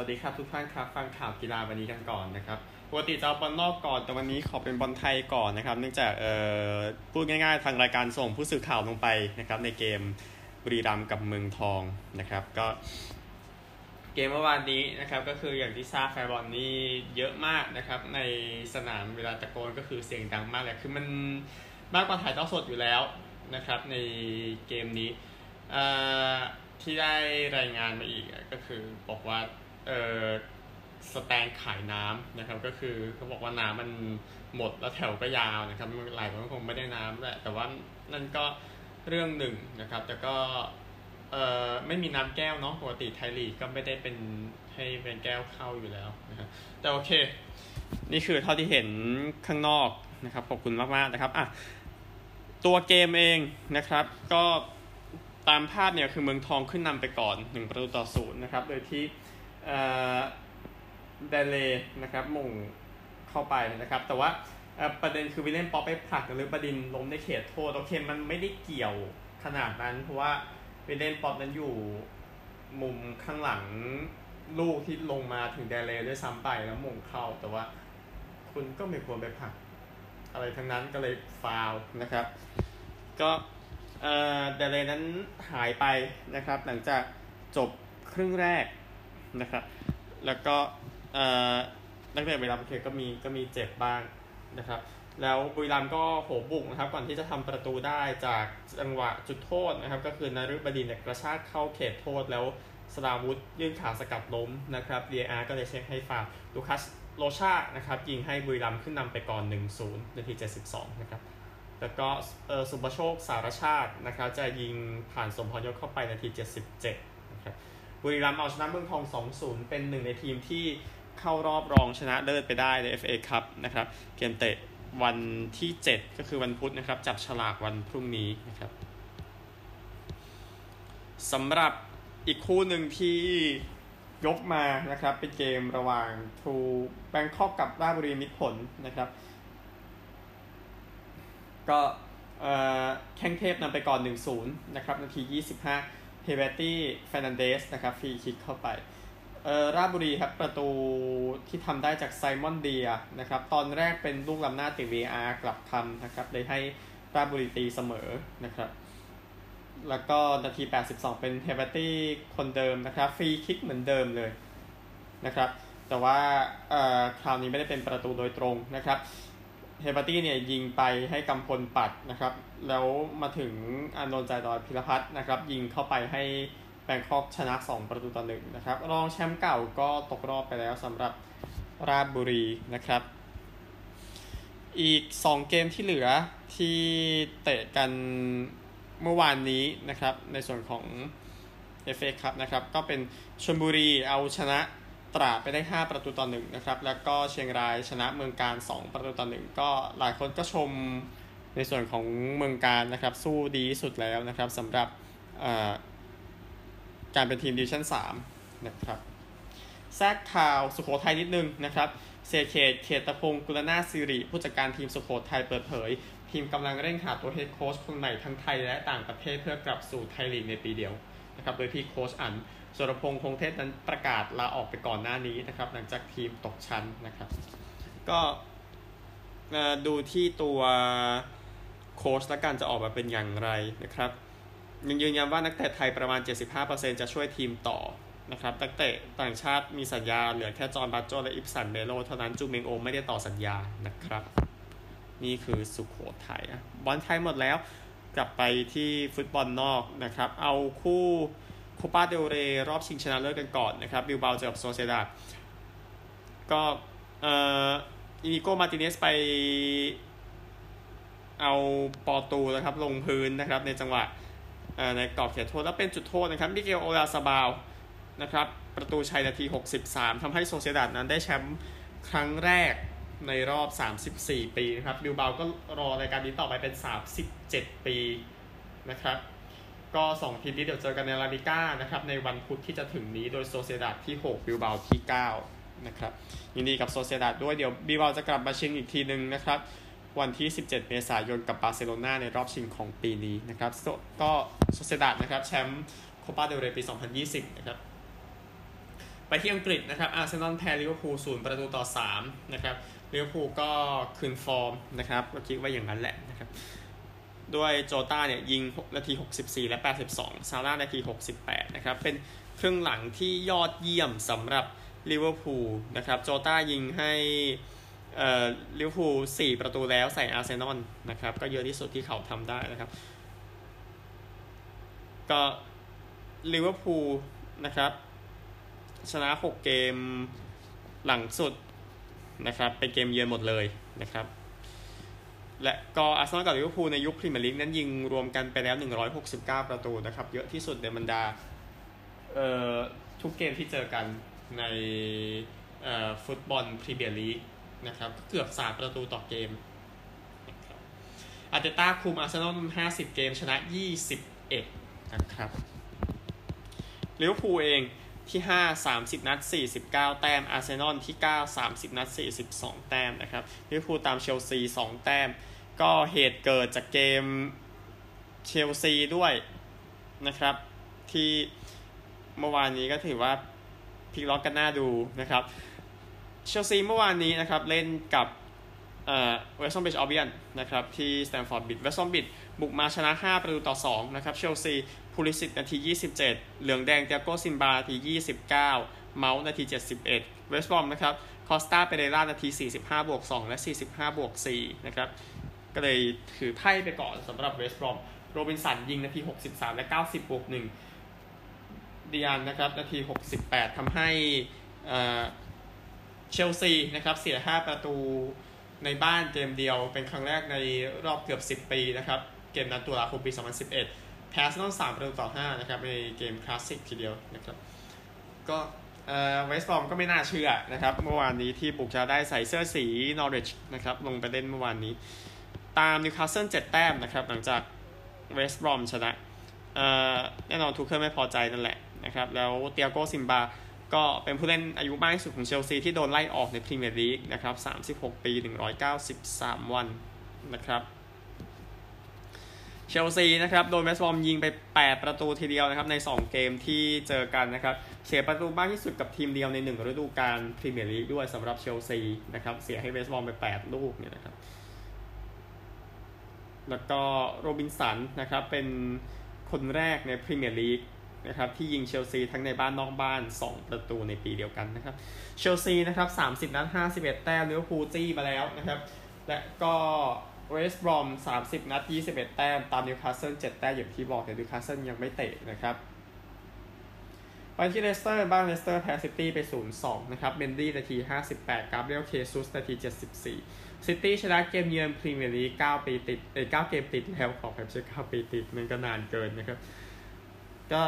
วัสดีครับทุกท่านครับฟังข่าวกีฬาวันนี้กันก่อนนะครับปกติจะเอาบอลนอกก่อนแต่วันนี้ขอเป็นบอลไทยก่อนนะครับเนื่องจากเอ่อพูดง่ายๆ ทางรายการส่งผู้สื่อข่าวลงไปนะครับในเกมบุรีรัมย์กับเมืองทองนะครับ ก็เกมเมื่อวานนี้นะครับก็คืออย่างที่ทราบแฟนบอลนี่เยอะมากนะครับในสนามเวลาตะโกนก็คือเสียงดังมากเลยคือมันมากกว่าถ่ายทอดสดอยู่แล้วนะครับในเกมนี้ที่ได้รายงานมาอีกก็คือบอกว่า สแตนขายน้ำนะครับ ก็คือเขาบอกว่าน้ำมันหมดแล้วแถวก็ยาวนะครับหลายคนก็คงไม่ได้น้ำแหละแต่ว่านั่นก็เรื่องหนึ่งนะครับ แต่ก็เออไม่มีน้ำแก้วเนาะปกติไทยลีกก็ไม่ได้เป็นให้เป็นแก้วเข้าอยู่แล้วนะครับแต่โอเค นี่คือเท่าที่เห็นข้างนอกนะครับขอบคุณมากๆนะครับอะตัวเกมเองนะครับ ก็ตามภาพเนี่ยคือเมืองทองขึ้นนำไปก่อน1ประตูต่อศูนย์นะครับโดยที่ เดอร์ลี่ย์นะครับโหม่งเข้าไปนะครับ แต่ว่าประเด็นคือวิลเลี่ยนป็อปป์ไปผลักหรือประดินล้มในเขตโทษโอเคมันไม่ได้เกี่ยวขนาดนั้น เพราะว่าวิลเลี่ยนป็อปป์นั้นอยู่มุมข้างหลังลูกที่ลงมาถึงเดอร์ลี่ย์ด้วยซ้ำไปแล้วโหม่งเข้า แต่ว่าคุณก็ไม่ควรไปผลักอะไรทั้งนั้นก็เลยฟาวนะครับ ก็เดเลนั้นหายไปนะครับ หลังจากจบครึ่งแรก นะครับแล้วก็นักเตะบุรีรัมย์เคก็มีก็มีเจ็บบ้างนะครับ แล้วบุรีรัมย์ก็โหบุกนะครับ ก่อนที่จะทำประตูได้จากจังหวะจุดโทษนะครับ ก็คือนฤบดินเนี่ยกระชากเข้าเขตโทษแล้วสราวุธยื่นขาสกัดล้มนะครับเดียร์ก็เลยเช็คให้ฟาวลูคัสโลชานะครับยิงให้บุรีรัมย์ขึ้นนำไปก่อน 1-0 นาที 72 นะครับ แล้วก็สุภโชคสารชาตินะครับจะยิงผ่านสมพรยศเข้าไปนาที 77 นะครับ บุรีรัมย์เอาชนะเมืองทอง 2-0 เป็นหนึ่งในทีมที่เข้ารอบรองชนะเลิศไปได้ใน FA ครับนะครับ เกมเตะวันที่ 7 ก็คือวันพุธนะครับ จับฉลากวันพรุ่งนี้นะครับสำหรับอีกคู่หนึ่งที่ยกมานะครับ เป็นเกมระหว่างทรูแบงค็อกกับราชบุรีมิตรผลนะครับ ก็แข้งเทพนำไปก่อน 1-0 นะครับ นาที 25 เฮเบอร์ตี้เฟอร์นันเดสนะครับฟรีคิกเข้าไปเออราชบุรีครับประตูที่ทำได้จากไซมอนเดียนะครับตอนแรกเป็นลูกลำหน้าติ VR กลับทำนะครับเลยให้ราบุรีตีเสมอนะครับแล้วก็นาที 82 เป็นเฮเบตี้คนเดิมนะครับฟรีคิกเหมือนเดิมเลยนะครับแต่ว่าเออคราวนี้ไม่ได้เป็นประตูโดยตรงนะครับ เฮเบตี้เนี่ยยิงไปให้กำพลปัดนะครับ แล้วมาถึงอานนท์ใจดอยพิรพัฒน์นะครับ ยิงเข้าไปให้แบงคอกชนะ 2 ประตูต่อหนึ่งนะครับ รองแชมป์เก่าก็ตกรอบไปแล้วสำหรับราชบุรีนะครับ อีก 2 เกมที่เหลือที่เตะกันเมื่อวานนี้นะครับ ในส่วนของ FA ครับนะครับ ก็เป็นชลบุรีเอาชนะ ตราไปได้ 5 ประตูต่อหนึ่งนะครับ แล้วก็เชียงรายชนะเมืองการ 2 ประตูต่อหนึ่งก็หลายคนก็ชมในส่วนของเมืองการนะครับ สู้ดีสุดแล้วนะครับสำหรับการเป็นทีมดิวิชั่น3นะครับแทรกข่าวสุโขทัยนิดนึงนะครับเสเขตเขตตะพงกุลนาสิริผู้จัดการทีมสุโขทัยเปิดเผย ทีมกำลังเร่งหาตัวเฮดโค้ชคนใหม่ทั้งไทยและต่างประเทศเพื่อกลับสู่ไทยลีกในปีเดียวนะครับโดยที่โค้ชอัน สุรพงษ์คงเทศนั้นประกาศลาออกไปก่อนหน้านี้นะครับ หลังจากทีมตกชั้นนะครับ ก็ดูที่ตัวโค้ชและการจะออกมาเป็นอย่างไรนะครับยังยืนยันว่านักเตะไทยประมาณ 75%จะช่วยทีมต่อนะครับนักเตะต่างชาติมีสัญญาเหลือแค่จอห์นบักโจและอิฟสันเบโลเท่านั้นจูเมงโอไม่ได้ต่อสัญญานะครับ นี่คือสุโขทัยบอลไทยหมดแล้วกลับไปที่ฟุตบอลนอกนะครับ เอาคู่ ปาเดลเรรอบชิงชนะเลิศกันก่อนนะครับบิลเบาเจอกับโซเซียดาดก็เอ่ออินิโกมาร์ติเนซไปเอาปอร์ตูนะครับลงพื้นนะครับในจังหวะในกรอบเขตโทษแล้วเป็นจุดโทษนะครับมิเกลโอยาร์ซาบาลนะครับประตูชัยนาที 63ทำให้โซเซดาดนั้นได้แชมป์ครั้งแรกในรอบ 34 ปีนะครับบิลเบาก็รอรายการนี้ต่อไปเป็น 37 ปีนะครับ ก็ 2 ทีมนี้เดี๋ยวเจอกันในลาลิก้านะครับในวันพุธที่จะถึงนี้โดยโซเซดาที่ 6 บิลเบาที่ 9 นะครับ ยินดีกับโซเซดาดด้วยเดี๋ยวบิลเบาจะกลับมาชิงอีกทีหนึ่งนะครับ วันที่ 17 เมษายนกับบาร์เซโลนาในรอบชิงของปีนี้นะครับก็โซเซดาดนะครับแชมป์โคปาเดลเรย์ปี 2020 นะครับไปที่อังกฤษนะครับอาร์เซนอลแพ้ลิเวอร์พูลศูนย์ประตูต่อ3นะครับลิเวอร์พูลก็คืนฟอร์มนะครับก็คิดว่าอย่างนั้นแหละนะครับ ด้วยโจต้าเนี่ยยิงนาที 64 และ 82 ซาร่านาที 68 นะครับ เป็นครึ่งหลังที่ยอดเยี่ยมสำหรับลิเวอร์พูลนะครับ โจต้ายิงให้เอ่อลิเวอร์พูล4ประตูแล้วใส่อาร์เซนอลนะครับ ก็เยอะที่สุดที่เขาทำได้นะครับ ก็ลิเวอร์พูลนะครับ ชนะ 6 เกมหลังสุดนะครับ เป็นเกมเยือนหมดเลยนะครับ และก็อาร์เซนอลกับลิเวอร์พูลในยุคพรีเมียร์ลีกนั้นยิงรวมกันไปแล้ว 169 ประตูนะครับเยอะที่สุดในบรรดาเอ่อทุกเกมที่เจอกันในเอ่อฟุตบอลพรีเมียร์ลีกนะครับเกือบ 3 ประตูต่อเกมอาร์เตต้าคุมอาร์เซนอล 50 เกมชนะ 21นะครับลิเวอร์พูลเอง ที่ 5 30 นัด 49 แต้ม อาร์เซนอลที่ 9 30 นัด 42 แต้มนะครับลิเวอร์พูลตามเชลซี 2 แต้ม ก็เหตุเกิดจากเกมเชลซีด้วยนะครับ ที่เมื่อวานนี้ก็ถือว่าพลิกล็อกกันหน่าดูนะครับ เชลซีเมื่อวานนี้นะครับ เล่นกับเวสต์บรอมวิชอัลเบียนนะครับ ที่สแตมฟอร์ดบริดจ์เวสต์บรอมวิชบุกมาชนะ 5 ประตูต่อ 2 นะครับ เชลซี พูลิซิชนาที 27 เหลืองแดงเตียโกซิลวานาที 29 เมาท์นาที 71 เวสต์บอมนะครับคอสตาเปเรรานาที 45 บวก 2 และ 45 บวก 4 นะครับ ก็เลยถือไพ่ไปก่อนสำหรับเวสต์บอมโรบินสันยิงนาที 63 และ 90 บวก1ดิอันนะครับนาที 68 ทำให้เชลซีนะครับเสีย 5 ประตูในบ้านเกมเดียวเป็นครั้งแรกในรอบเกือบ 10 ปีนะครับ เกมนั้นตุลาคมปี 2011 แพ้ซนอนสามประตูต่อ5นะครับในเกมคลาสสิกทีเดียวนะครับก็เวสต์บรอมก็ไม่น่าเชื่อนะครับ เมื่อวานนี้ที่บุกจะได้ใส่เสื้อสีนอริชนะครับลงไปเล่นเมื่อวานนี้ ตามนิวคาสเซิล7แต้มนะครับ หลังจากเวสต์บรอมชนะแน่นอนทุกคนไม่พอใจนั่นแหละนะครับแล้วเตียโกซิลวาก็เป็นผู้เล่นอายุมากที่สุดของเชลซีที่โดนไล่ออกในพรีเมียร์ลีกนะครับ36 ปี 193 วันนะครับ เชลซีนะครับโดนเวสต์บรอมยิงไป 8 ประตูทีเดียวนะครับใน 2 เกมที่เจอกันนะครับเสียประตูมากที่สุดกับทีมเดียวใน 1 ฤดูกาลพรีเมียร์ลีกด้วยสำหรับเชลซีนะครับเสียให้เวสต์บรอมไป 8 ลูกเนี่ยนะครับแล้วก็โรบินสันนะครับเป็นคนแรกในพรีเมียร์ลีกนะครับที่ยิงเชลซีทั้งในบ้านนอกบ้าน 2 ประตูในปีเดียวกันนะครับเชลซีนะครับ30นัด51 แต้มลิเวอร์พูลจี้มาแล้วนะครับและก็ เวสต์บรอม30นัด21แต้ม ตามนิวคาสเซิล7แต้มอย่างที่บอกแต่นิวคาสเซิลยังไม่เตะนะครับไปที่เลสเตอร์บ้านเลสเตอร์แพ้ซิตี้ไป 0-2 นะครับเมนดี้นาที 58 กาเบรียลเชซุสนาที 74 ซิตี้ชนะเกมเยือนพรีเมียร์ลีก9ปีติดเอ้9เกมติดแล้วขออภัยใช่9ปีติดมันก็นานเกินนะครับ ก็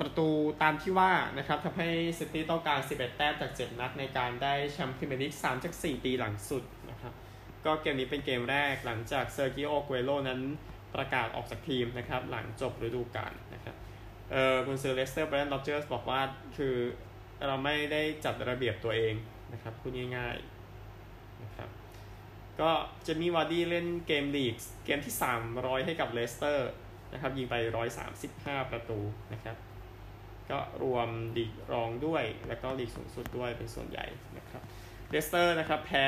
ประตูตามที่ว่านะครับทำให้ซิตี้ต้องการ 11 แต้มจาก 7 นัดในการได้แชมป์พรีเมียร์ลีก 3 จาก 4 ปีหลังสุด ก็เกมนี้เป็นเกมแรกหลังจากเซอร์กิโออเกวโรนั้นประกาศออกจากทีมนะครับ หลังจบฤดูกาลนะครับเออกุนซือเลสเตอร์เบรนแดนร็อดเจอร์สบอกว่าคือเราไม่ได้จัดระเบียบตัวเองนะครับพูดง่ายๆนะครับก็จะมีวาร์ดี้เล่นเกมลีกเกมที่ 300 ให้กับเลสเตอร์นะครับยิงไป 135 ประตูนะครับก็รวมลีกรองด้วย แล้วก็ลีกสูงสุดด้วยเป็นส่วนใหญ่นะครับเลสเตอร์นะครับแพ้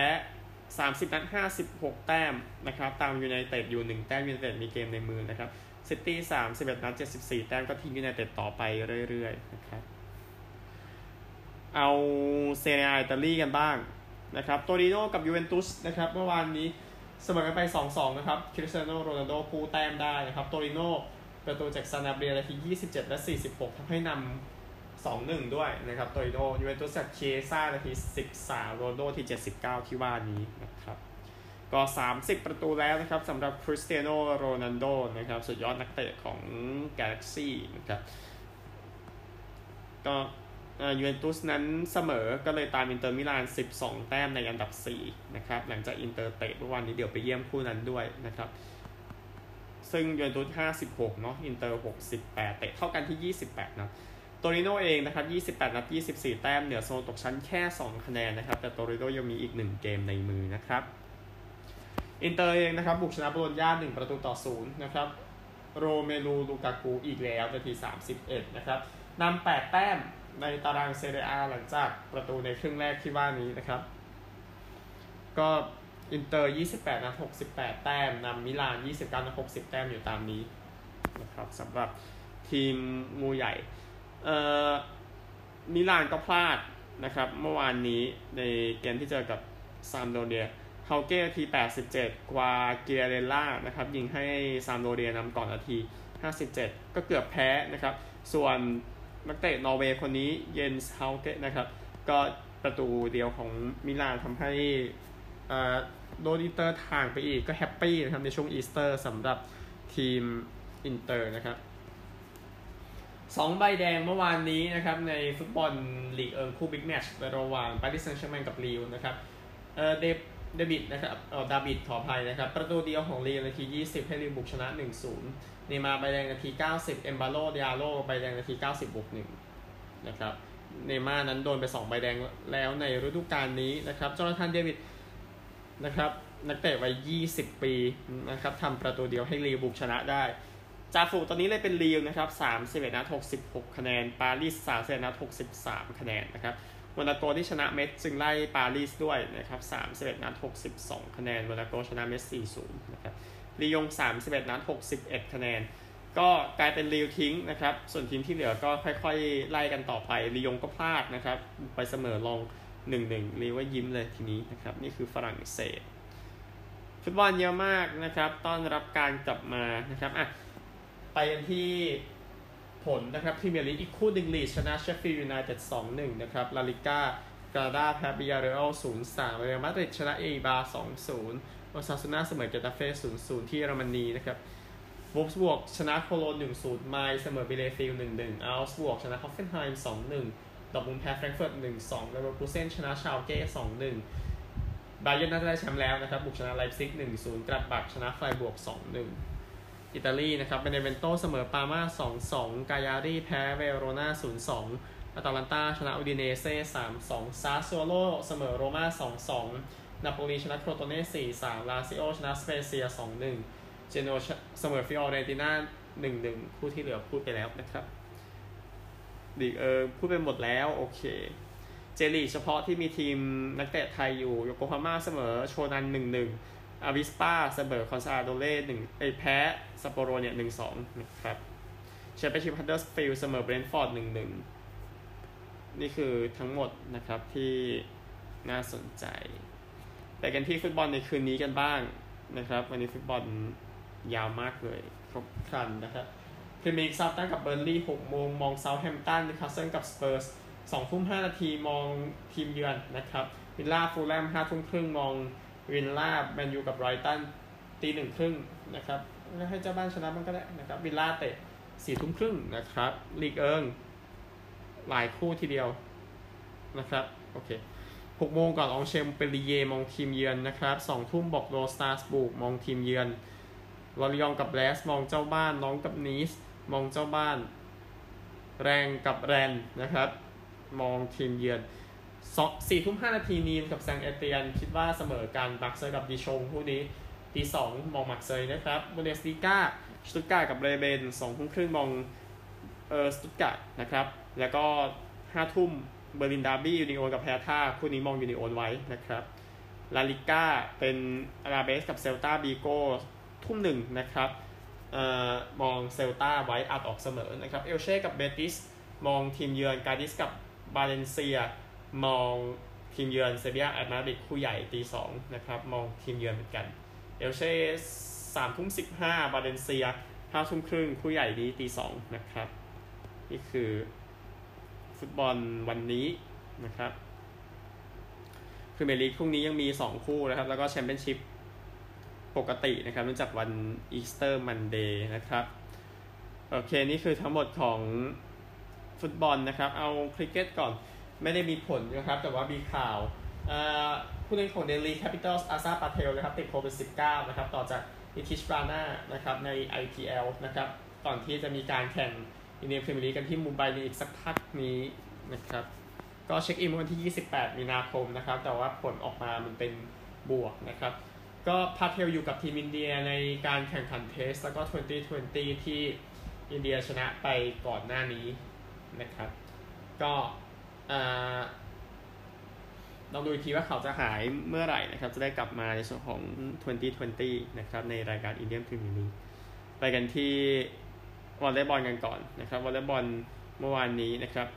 30 นัด 56 แต้มนะครับตามยูไนเต็ดอยู่ 1 แต้มยูไนเต็ดมีเกมในมือนะครับซิตี้31นัด 74 แต้มก็ทิ้งยูไนเต็ดต่อไปเรื่อยๆนะครับเอาเซเรียอิตาลีกันบ้างนะครับโตริโนกับยูเวนตุสนะครับเมื่อวานนี้เสมอกันไป 2-2 นะครับคริสเตียโนโรนัลโดกู้แต้มได้นะครับโตริโนประตูจากซานาเบรียนาที 27 และ 46ทำให้นำ 2-1 ด้วยนะครับโตริโนยูเวนตุสจากเคียซ่านาที13โรนัลโดที่ 79 ที่ว่านี้นะครับ ก็ 30 ประตูแล้วนะครับสำหรับคริสเตียโนโรนัลโดนะครับสุดยอดนักเตะของกาแล็กซี่นะครับก็ยูเวนตุสนั้นเสมอก็เลยตามอินเตอร์มิลาน 12 แต้มในอันดับ 4 นะครับ หลังจากอินเตอร์เตะเมื่อวานนี้เดี๋ยวไปเยี่ยมคู่นั้นด้วยนะครับ ซึ่งยูเวนตุส 56 เนาะอินเตอร์ 68 เตะเท่ากันที่ 28 นะ โตริโนเองนะครับ 28 นัด 24 แต้ม เหนือโซนตกชั้นแค่ 2 คะแนนนะครับ แต่โตริโนยังมีอีก 1 เกมในมือนะครับ อินเตอร์เองนะครับ บุกชนะโบโลญญา1ประตูต่อ 0 นะครับ โรเมลู ลูกากู อีกแล้วนาที 31 นะครับนำ8 แต้มในตารางเซเรียอาหลังจากประตูในครึ่งแรกที่ว่านี้นะครับ ก็อินเตอร์ 28 นัด 68 แต้ม นำมิลาน 29 นัด 60 แต้มอยู่ตามนี้นะครับสำหรับทีมงูใหญ่ มิลานก็พลาดนะครับ เมื่อวานนี้ในเกมที่เจอกับซามพ์โดเรียเฮาเก้นาที 87 กวายาเรลล่านะครับ ยิงให้ซามพ์โดเรียนำก่อนนาที 57 ก็เกือบแพ้นะครับ ส่วนนักเตะนอร์เวย์คนนี้เยนส์เฮาเก้นะครับ ก็ประตูเดียวของมิลานทำให้โดนอินเตอร์ห่างไปอีกก็ happy นะครับ ในช่วงอีสเตอร์สำหรับทีมอินเตอร์นะครับ สองใบแดงเมื่อวานนี้นะครับในฟุตบอลลีกเอิงคู่บิ๊กแมตช์ระหว่างปารีสแซงต์แชร์แมงกับลีลนะครับเออเดฟเดวิดนะครับเออดาวิดขออภัยนะครับ ประตูเดียวของลีลนาที 20 ให้ลีลบุกชนะ 1-0 เนย์มาร์ใบแดงนาที 90 เอมบาโลดิยาโล่ใบแดงนาที 90บวก1นะครับเนมานั้นโดนไป 2 ใบแดงแล้วในฤดูกาลนี้นะครับจอร์แดนเดวิดนะครับนักเตะวัย 20 ปีนะครับทำประตูเดียวให้ลีวบุกชนะได้ จาฟูตอนนี้เลยเป็นลีวนะครับ31นัด66คะแนน ปารีส31นัด63คะแนนนะครับวานาโกที่ชนะเมสจึงไล่ปารีสด้วยนะครับ31นัด62คะแนนวานาโกชนะเมส40นย์นะครับลียง31นัด61คะแนน ก็กลายเป็นลีลทิ้งนะครับ ส่วนทีมที่เหลือก็ค่อยๆ ไล่กันต่อไปลียงก็พลาดนะครับ ไปเสมอล็องส์1-1ลีลยิ้มเลยทีนี้นะครับ นี่คือฝรั่งเศส ฟุตบอลเยอะมากนะครับ ต้อนรับการกลับมานะครับอะ ไปกันที่ผลนะครับพรีเมียร์ลีกอีกคู่ลีดส์ชนะเชฟฟิลด์ยูไนเต็ด2-1นะครับลาลิก้ากรานาด้าแพ้บิยาเรอัล0-3เรอัลมาดริดชนะเออิบาร์2-0โอซาซูน่าเสมอเกตาเฟ่0-0ที่เยอรมนีนะครับโวล์ฟสบวร์กชนะโคโลน1-0ไมนซ์เสมอบีเลเฟลด์1-1เอาก์สบวร์กชนะฮอฟเฟนไฮม์2-1ดอร์ทมุนด์แพ้แฟรงก์เฟิร์ต1-2แล้วกูเซนชนะชาลเก้2-1บาเยิร์นน่าจะได้แชมป์แล้วนะครับบุกชนะไลป์ซิก1-0กลัดบัคชนะไฟรบวร์ก2-1อิ อิตาลีนะครับเบเนเวนโตเสมอปาร์ม่า2-2 กายารี่แพ้เวโรนา0-2อาตาลันตาชนะอูดิเนเซ่3-2 ซาโซโลเสมอโรม่า2-2 นาโปลีชนะโครโตเน่4-3 ลาซิโอชนะสเปเซีย2-1 เจนัวเสมอฟิออเรติน่า1-1 คู่ที่เหลือพูดไปแล้วนะครับดีเออพูดไปหมดแล้วโอเคเจลีกเฉพาะที่มีทีมนักเตะไทยอยู่โยโกฮาม่าเสมอโชนัน1-1 อาวิสปาเสมอคอนซาโดเล่หนึ่งไอแพ้ซัปโปโรเนี่ยหนึ่งสองนะครับแชมเปี้ยนชิพฮัดเดอร์สฟิลด์เสมอเบรนฟอร์ดหนึ่งหนึ่งนี่คือทั้งหมดนะครับที่น่าสนใจ ไปกันที่ฟุตบอลในคืนนี้กันบ้างนะครับ วันนี้ฟุตบอลยาวมากเลยครบครันนะครับพรีเมียร์ลีกเซาแธมป์ตันกับเบิร์นลีย์หกโมงมองเซาท์แฮมป์ตันนิวคาสเซิลกับสเปอร์สสองทุ่มห้านาทีมองทีมเยือนนะครับวิลล่าฟูลแลมห้าทุ่มครึ่งมอง วิลล่าแมนยูกับไบรท์ตันตีหนึ่งครึ่งนะครับให้เจ้าบ้านชนะมันก็ได้นะครับวินล่าเตะสี่ทุ่มครึ่งนะครับลีกเอิงหลายคู่ทีเดียวนะครับโอเคหกโมงก่อนองเชมเปรีเยมองทีมเยือนนะครับสองทุ่มบอกโรสตาร์สบุกมองทีมเยือนลอริยองกับแลสมองเจ้าบ้านน้องกับนีสมองเจ้าบ้าน แรงกับแรนนะครับ มองทีมเยือน สี่ทุ่มห้านาทีนีมกับแซงเอเตียน คิดว่าเสมอกันบักเซอร์กับดีชงคู่นี้ตีสองมองมาร์กเซยนะครับบุนเดสลีก้าสตุตการ์กับเบรเมนสองทุ่มครึ่งมองเออสตุตการ์นะครับ แล้วก็ห้าทุ่มเบอร์ลินดาร์บี้ยูนิโอนกับแฮร์ธ่าคู่นี้มองยูนิโอนไว้นะครับลาลิก้าเป็นอลาเบสกับเซลตาบีโก้ทุ่มหนึ่งนะครับเอ่อมองเซลตาไว้อาจออกเสมอนะครับเอลเช่กับเบติสมองทีมเยือนกาดิสกับบาเลนเซีย มองทีมเยือนเซบียแอตมาดริดคู่ใหญ่ตีสองนะครับมองทีมเยือนเหมือนกันเอลเช่สามทุ่มสิบห้าบาเลนเซียห้าทุ่มครึ่งคู่ใหญ่นี้ตีสองนะครับ นี่คือฟุตบอลวันนี้นะครับพรีเมียร์ลีกพรุ่งนี้ยังมี 2 คู่นะครับ แล้วก็แชมเปี้ยนชิพปกตินะครับเนื่องจากวัน Easter Monday นะครับ โอเค นี่คือทั้งหมดของฟุตบอลนะครับ เอาคริกเก็ตก่อน ไม่ได้มีผลนะครับ แต่ว่ามีข่าวผู้เล่นของเดลีแคปิตอลส์อักซาร์ปาเทลนะครับติดโควิด -19 นะครับ ต่อจากอิทิชบราน่านะครับใน IPL นะครับก่อนที่จะมีการแข่งอินเดียนพรีเมียร์ลีกกันที่มุมไบในอีกสักพักนี้นะครับ ก็เช็คอินวันที่ 28 มีนาคมนะครับ แต่ว่าผลออกมามันเป็นบวกนะครับ ก็พาเทลอยู่กับทีมอินเดียในการแข่งขัน Test แล้วก็ 2020 ที่อินเดียชนะไปก่อนหน้านี้นะครับ ก็ ลองดูอีกทีว่าเขาจะหายเมื่อไหร่นะครับ จะได้กลับมาในส่วนของ 2020 นะครับ ในรายการอินเดียนพรีเมียร์ลีกไปกันที่วอลเลย์บอลกันก่อนนะครับวอลเลย์บอลเมื่อวานนี้นะครับ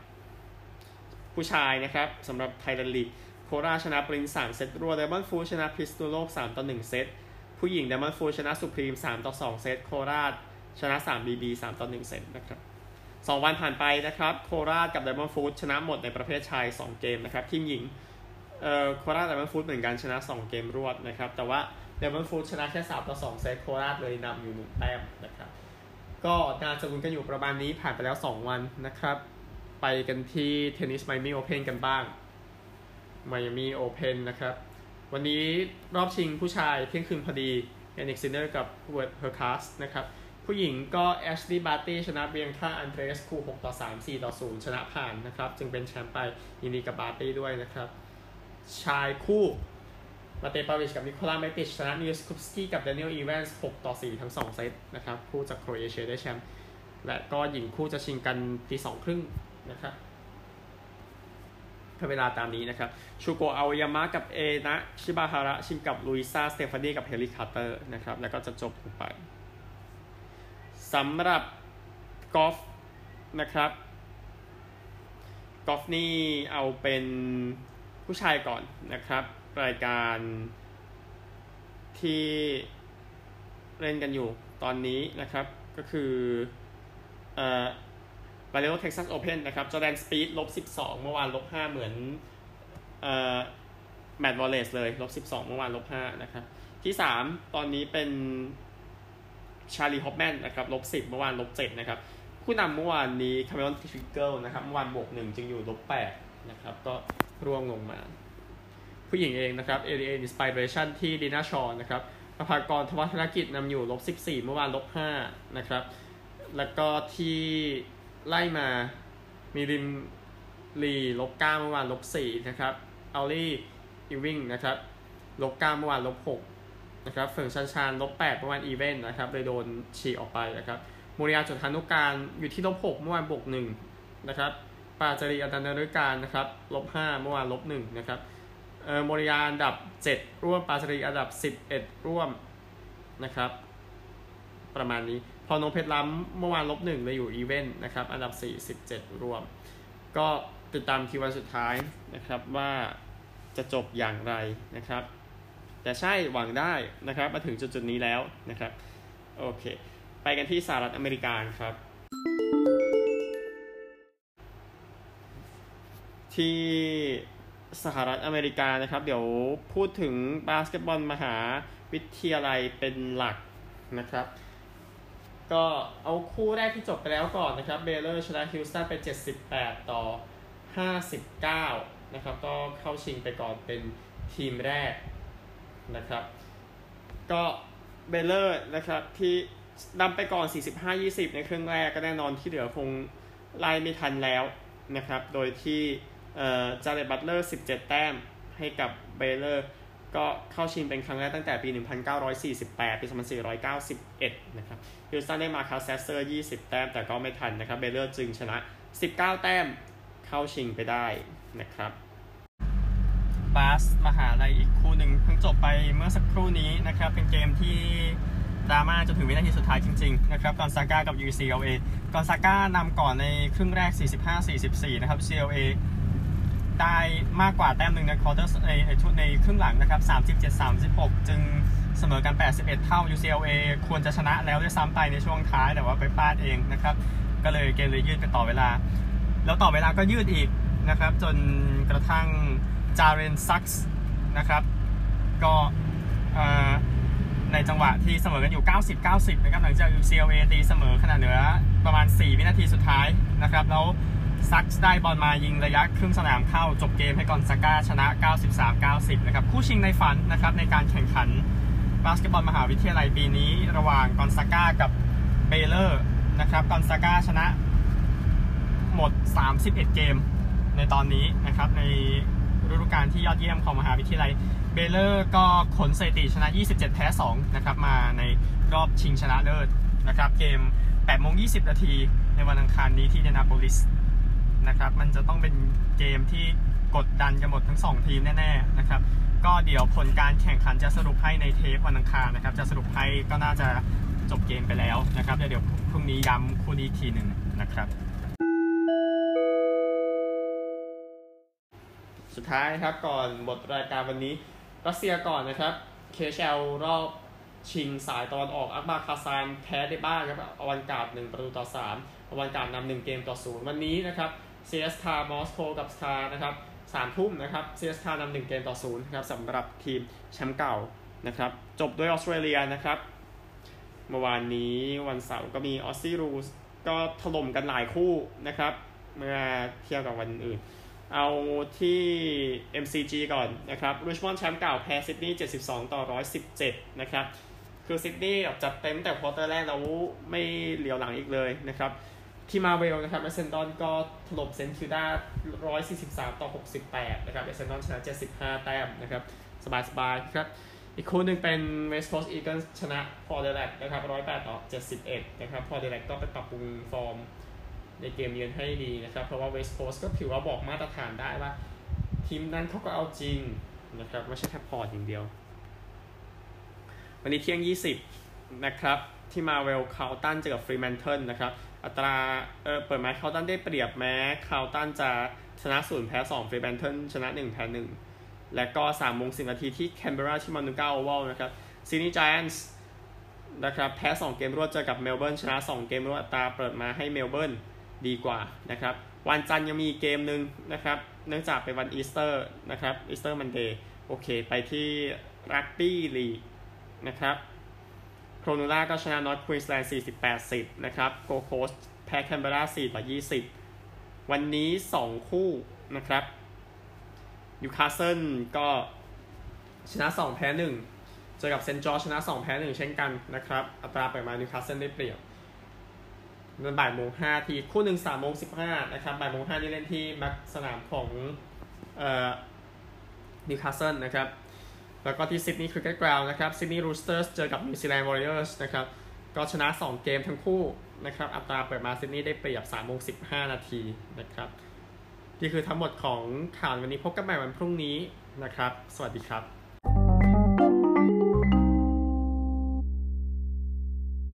ผู้ชายนะครับสำหรับไทยแลนด์ลีกโคราชชนะปริ๊นส์สามเซตรวดไดมอนด์ฟู้ดชนะพิษณุโลก3ต่อ1เซตผู้หญิงไดมอนด์ฟู้ดชนะสุพรีม3ต่อ2เซตโคราชชนะ3 BB 3ต่อ1เซตนะครับ สองวันผ่านไปนะครับ โคราชกับไดมอนด์ฟู้ดชนะหมดในประเภทชาย 2 เกมนะครับ ทีมหญิงเอ่อโคราชไดมอนด์ฟู้ดเหมือนกันชนะ 2 เกมรวดนะครับ แต่ว่าไดมอนด์ฟู้ดชนะแค่ 3 ต่อ 2 เซตโคราชเลยนำอยู่1แต้มนะครับ ก็น่าจะลุ้นกันอยู่ประมาณนี้ผ่านไปแล้ว 2 วันนะครับ ไปกันที่เทนนิสไมอามี่โอเพนกันบ้างไมอามี่โอเพนนะครับ วันนี้รอบชิงผู้ชายเที่ยงคืนพอดียานิกซินเนอร์กับฮูเบิร์ตเฮอร์คัสนะครับ ผู้หญิงก็แอชลีย์บาร์ตี้ชนะเบียงค่าอันเดรสคู6ต่อ3 4 ต่อ 0 ชนะผ่านนะครับ จึงเป็นแชมป์ไปยินดีกับบาร์ตี้ด้วยนะครับ ชายคู่มาเตพาวิชกับนิโคลาเมคติชชนะนีลสคุปสกี้กับเดนิเอลอีแวนส์6ต่อ 4 ทั้ง 2 เซตนะครับ คู่จากโครเอเชียได้แชมป์และก็หญิงคู่จะชิงกันตีสองครึ่งนะครับเวลาตามนี้นะครับ ชูโกะอาโอยามะกับเอนะ ชิบาฮาระ ชิงกับลุยซาสเตฟานีกับเฮลีย์คาร์เตอร์นะครับ แล้วก็จะจบไป สำหรับกอล์ฟนะครับกอล์ฟนี่เอาเป็นผู้ชายก่อนนะครับ รายการที่เล่นกันอยู่ตอนนี้นะครับ ก็คือเอ่อบาเลโรเท็กซัสโอเพนนะครับจอร์แดนสปีธลบ12เมื่อวานลบ5เหมือนเอ่อแมตต์วอลเลซเลยลบ12เมื่อวานลบ5นะครับ ที่3ตอนนี้เป็น ชาร์ลีย์ฮอฟแมนนะครับลบ10เมื่อวานลบ7นะครับผู้นำเมื่อวานนี้คาร์เมลอนทริกเกิลนะครับเมื่อวานบวก1จึงอยู่ลบ8นะครับก็ร่วงลงมา ผู้หญิงเองนะครับเอเอ็นเออินสปิเรชันที่ดีน่าชอร์นะครับปภังกรธวัชธนกิจนำอยู่ลบ14เมื่อวานลบ5นะครับแล้วก็ที่ไล่มามิริมลีลบ9เมื่อวานลบ4นะครับอัลลี่อีวิงนะครับ ลบ9เมื่อวานลบ6 นะครับเฟิงชานชานลบ8เมื่อวานอีเวนต์นะครับเลยโดนฉีกออกไปนะครับโมรียาจุฑานุกาลอยู่ที่ลบ6เมื่อวานบวก1นะครับปาจารีอันดันฤการนะครับลบ5เมื่อวานลบ1นะครับเอ่อมูริยาอันดับ7ร่วมปาจารีอันดับ11ร่วมนะครับประมาณนี้ พอโนเพชรล้ำเมื่อวานลบหนึ่งเลยอยู่อีเวนต์นะครับอันดับ47รวม ก็ติดตามทีวันสุดท้ายนะครับว่าจะจบอย่างไรนะครับ แต่ใช่หวังได้นะครับ มาถึงจุดๆนี้แล้วนะครับ โอเค ไปกันที่สหรัฐอเมริกาครับ ที่สหรัฐอเมริกานะครับ เดี๋ยวพูดถึงบาสเกตบอลมหาวิทยาลัยเป็นหลักนะครับ ก็เอาคู่แรกที่จบไปแล้วก่อนนะครับ เบเลอร์ชนะฮิวสตันไป 78 ต่อ 59 นะครับ ก็เข้าชิงไปก่อนเป็นทีมแรก นะครับ ก็เบเลอร์นะครับที่นำไปก่อน 45-20 ในครึ่งแรกก็แน่นอนที่เหลือคงไล่ไม่ทันแล้วนะครับ โดยที่จาร์เรตบัตเลอร์ 17 แต้มให้กับเบเลอร์ก็เข้าชิงเป็นครั้งแรกตั้งแต่ปี 1948 ปี 2491 นะครับฮิวสตันได้มาร์คัสแซสเซอร์ 20 แต้มแต่ก็ไม่ทันนะครับ เบเลอร์จึงชนะ 19 แต้มเข้าชิงไปได้นะครับ บาสมหาลัยอีกคู่หนึ่งเพิ่งจบไปเมื่อสักครู่นี้นะครับ เป็นเกมที่ดราม่าจนถึงวินาทีสุดท้ายจริง ๆ นะครับกอนซาก้ากับ UCLA กอนซาก้านำก่อนในครึ่งแรก 45-44 นะครับ UCLA ได้มากกว่าแต้มหนึ่งในควอเตอร์ในในครึ่งหลังนะครับ 37-36 จึงเสมอกัน 81 เท่า UCLA ควรจะชนะแล้วด้วยซ้ำไปในช่วงท้ายแต่ว่าไปพลาดเองนะครับ ก็เลยเกมเลยยืดไปต่อเวลา แล้วต่อเวลาก็ยืดอีกนะครับ จนกระทั่ง จาเรนซักส์นะครับ ก็ในจังหวะที่เสมอกันอยู่ 90-90 นะครับ หลังจาก UCLA ตีเสมอขนาดเหลือประมาณ 4 วินาทีสุดท้ายนะครับ แล้วซักได้บอลมายิงระยะครึ่งสนามเข้าจบเกมให้กอนซาก้าชนะ 93-90 นะครับ คู่ชิงในฝันนะครับในการแข่งขันบาสเกตบอลมหาวิทยาลัยปีนี้ระหว่างกอนซาก้ากับเบเลอร์นะครับกอนซาก้าชนะหมด 31 เกมในตอนนี้นะครับใน ฤดูกาลที่ยอดเยี่ยมของมหาวิทยาลัยเบเลอร์ก็ขนสถิติชนะ 27 แพ้ 2 นะครับ มาในรอบชิงชนะเลิศนะครับ เกม8โมง20 นาทีในวันอังคารนี้ที่อินเดียนาโปลิสนะครับ มันจะต้องเป็นเกมที่กดดันกันหมดทั้ง 2 ทีมแน่ๆนะครับ ก็เดี๋ยวผลการแข่งขันจะสรุปให้ในเทปวันอังคารนะครับ จะสรุปให้ก็น่าจะจบเกมไปแล้วนะครับ เดี๋ยวพรุ่งนี้ย้ำคู่นี้ทีหนึ่งนะครับ สุดท้ายครับก่อนหมดรายการวันนี้ รัสเซียก่อนนะครับเคเชลรอบชิงสายตะวันออกอักบาคาซานแพ้ได้บ้างครับอวันการ์ดหนึ่งประตูต่อสามอวันการ์ดนำหนึ่งเกมต่อศูนย์วันนี้นะครับเซียสคามอสโกกับสคานะครับสามทุ่มนะครับเซียสคานำหนึ่งเกมต่อศูนย์ครับสำหรับทีมแชมป์เก่านะครับจบด้วยออสเตรเลียนะครับเมื่อวานนี้วันเสาร์ก็มี Aussie Rules ก็ถล่มกันหลายคู่นะครับ เมื่อเทียบกับวันอื่น เอาที่ MCG ก่อนนะครับริชมอนด์แชมป์เก่าแพ้ซิดนีย์72 ต่อ 117 นะครับ คือซิดนีย์จัดเต็มแต่ควอเตอร์แรกแล้วไม่เหลียวหลังอีกเลยนะครับที่มาร์เวลนะครับเอเซนดอนก็ถล่มเซนต์คิลดา143 ต่อ 68 นะครับเอเซนดอนชนะ 75 แต้มนะครับ สบายๆครับอีกคู่หนึ่งเป็น West Coast Eagles ชนะพอร์ตแอดิเลดนะครับ108 ต่อ 71 นะครับพอร์ตแอดิเลดก็ไปปรับปรุงฟอร์ม ในเกมเยือนให้ดีนะครับ เพราะว่า West Coast ก็ถือว่าบอกมาตรฐานได้ว่าทีมนั้นเขาก็เอาจริงนะครับไม่ใช่แค่พอร์ตอย่างเดียว วันนี้เที่ยง 20 นะครับ ที่มาร์เวลคาร์ลตันเจอกับฟรีแมนเทิลนะครับ อัตราเออเปิดมาคาร์ลตันได้เปรียบแม้คาร์ลตันจะชนะศูนย์แพ้2ฟรีแมนเทิลชนะ1แพ้1และก็3โมง10นาทีที่แคนเบราที่มานูก้าโอวัลนะครับซิดนีย์ไจแอนต์สนะครับแพ้ 2 เกมรวดเจอกับเมลเบิร์นชนะ 2 เกมรวดอัตราเปิดมาให้เมลเบิร์น ดีกว่านะครับ วันจันทร์ยังมีเกมหนึ่งนะครับ เนื่องจากเป็นวันอีสเตอร์นะครับ Easter Monday โอเค ไปที่รักบี้ลีกนะครับโครนูล่าก็ชนะนอร์ทควีนสแลนด์40-80นะครับโกลด์โคสต์แพ้แคนเบรา4ต่อ 20 วันนี้ 2 คู่นะครับนิวคาสเซิลก็ชนะ 2 แพ้ 1 เจอกับเซนต์จอร์จชนะ 2 แพ้ 1 เช่นกันนะครับ อัตราเปิดมานิวคาสเซิลได้เปรียบ บ่ายโมงห้าทีคู่หนึ่งสามโมงสิบห้านะครับบ่ายโมงห้านี่เล่นที่ม็กสนามของเอ่อนิวคาสเซิลนะครับ แล้วก็ที่ซิดนีย์คริกเก็ตกราวน์นะครับซิดนีย์รูสเตอร์สเจอกับนิวซีแลนด์วอริเออร์สนะครับก็ชนะ 2 เกมทั้งคู่นะครับอัตราเปิดมาซิดนีย์ได้เปรียบ3โมง15 นาทีนะครับนี่คือทั้งหมดของข่าววันนี้พบกันใหม่วันพรุ่งนี้นะครับ สวัสดีครับ